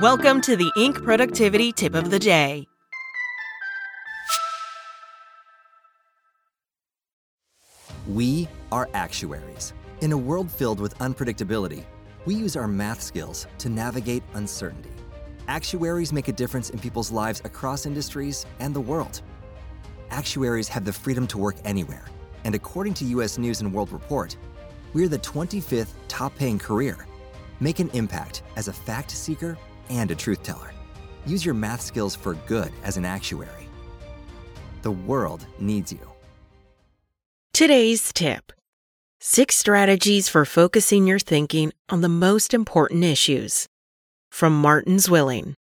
Welcome to the Inc. Productivity Tip of the Day. We are actuaries. In a world filled with unpredictability, we use our math skills to navigate uncertainty. Actuaries make a difference in people's lives across industries and the world. Actuaries have the freedom to work anywhere, and according to US News and World Report, we're the 25th top paying career. Make an impact as a fact seeker and a truth teller. Use your math skills for good as an actuary. The world needs you. Today's tip Six strategies for focusing your thinking on the most important issues. From Martin's Zwilling.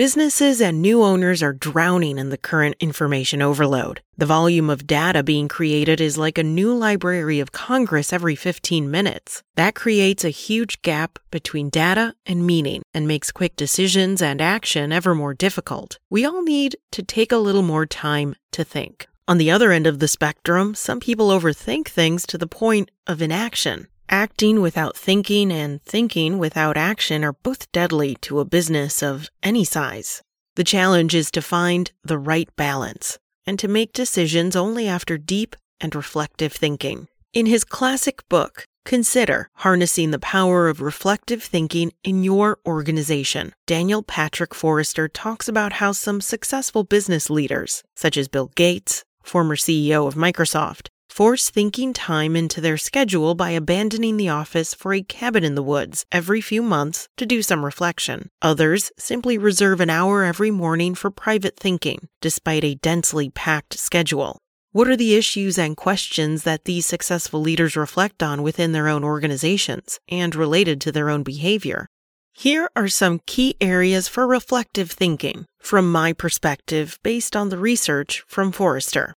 Businesses and new owners are drowning in the current information overload. The volume of data being created is like a new Library of Congress every 15 minutes. That creates a huge gap between data and meaning and makes quick decisions and action ever more difficult. We all need to take a little more time to think. On the other end of the spectrum, some people overthink things to the point of inaction. Acting without thinking and thinking without action are both deadly to a business of any size. The challenge is to find the right balance and to make decisions only after deep and reflective thinking. In his classic book, Consider harnessing the power of reflective thinking in your organization. Daniel Patrick Forrester talks about how some successful business leaders, such as Bill Gates, former CEO of Microsoft, force thinking time into their schedule by abandoning the office for a cabin in the woods every few months to do some reflection. Others simply reserve an hour every morning for private thinking, despite a densely packed schedule. What are the issues and questions that these successful leaders reflect on within their own organizations and related to their own behavior? Here are some key areas for reflective thinking from my perspective based on the research from Forrester.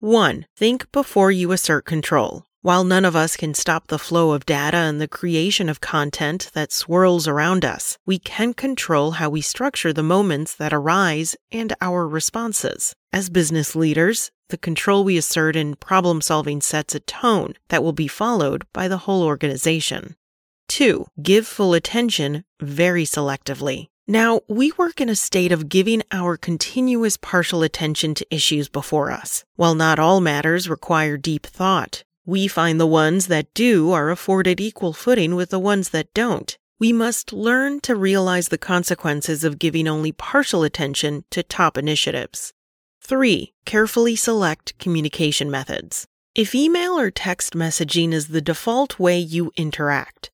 1. Think before you assert control. While none of us can stop the flow of data and the creation of content that swirls around us, we can control how we structure the moments that arise and our responses. As business leaders, the control we assert in problem solving sets a tone that will be followed by the whole organization. 2. Give full attention very selectively. Now, we work in a state of giving our continuous partial attention to issues before us. While not all matters require deep thought, we find the ones that do are afforded equal footing with the ones that don't. We must learn to realize the consequences of giving only partial attention to top initiatives. 3. Carefully select communication methods. If email or text messaging is the default way you interact,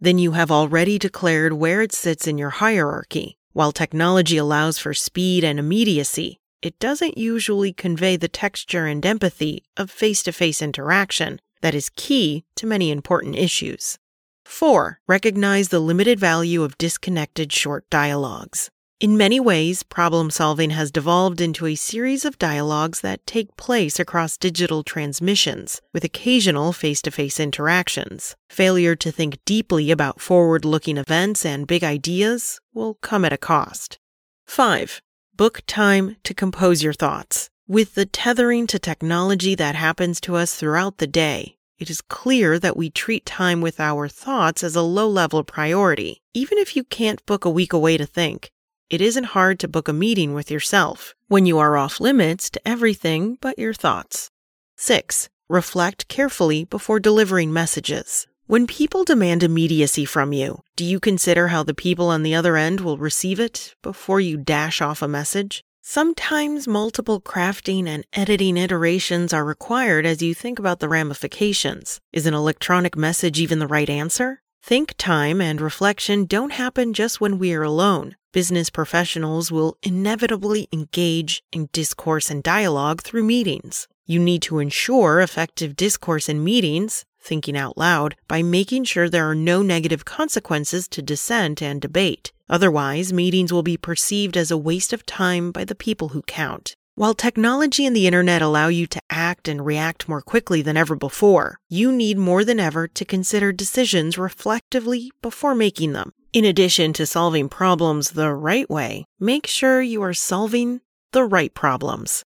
then you have already declared where it sits in your hierarchy. While technology allows for speed and immediacy, it doesn't usually convey the texture and empathy of face to face interaction that is key to many important issues. 4. Recognize the limited value of disconnected short dialogues. In many ways, problem solving has devolved into a series of dialogues that take place across digital transmissions, with occasional face to face interactions. Failure to think deeply about forward looking events and big ideas will come at a cost. 5. Book time to compose your thoughts. With the tethering to technology that happens to us throughout the day, it is clear that we treat time with our thoughts as a low level priority. Even if you can't book a week away to think, it isn't hard to book a meeting with yourself when you are off limits to everything but your thoughts. 6. Reflect carefully before delivering messages. When people demand immediacy from you, do you consider how the people on the other end will receive it before you dash off a message? Sometimes multiple crafting and editing iterations are required as you think about the ramifications. Is an electronic message even the right answer? Think time and reflection don't happen just when we are alone. Business professionals will inevitably engage in discourse and dialogue through meetings. You need to ensure effective discourse in meetings, thinking out loud, by making sure there are no negative consequences to dissent and debate. Otherwise, meetings will be perceived as a waste of time by the people who count. While technology and the internet allow you to act and react more quickly than ever before, you need more than ever to consider decisions reflectively before making them. In addition to solving problems the right way, make sure you are solving the right problems.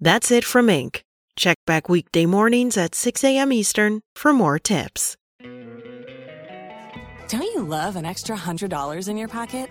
That's it from Inc. Check back weekday mornings at 6 a.m. Eastern for more tips. Don't you love an extra $100 in your pocket?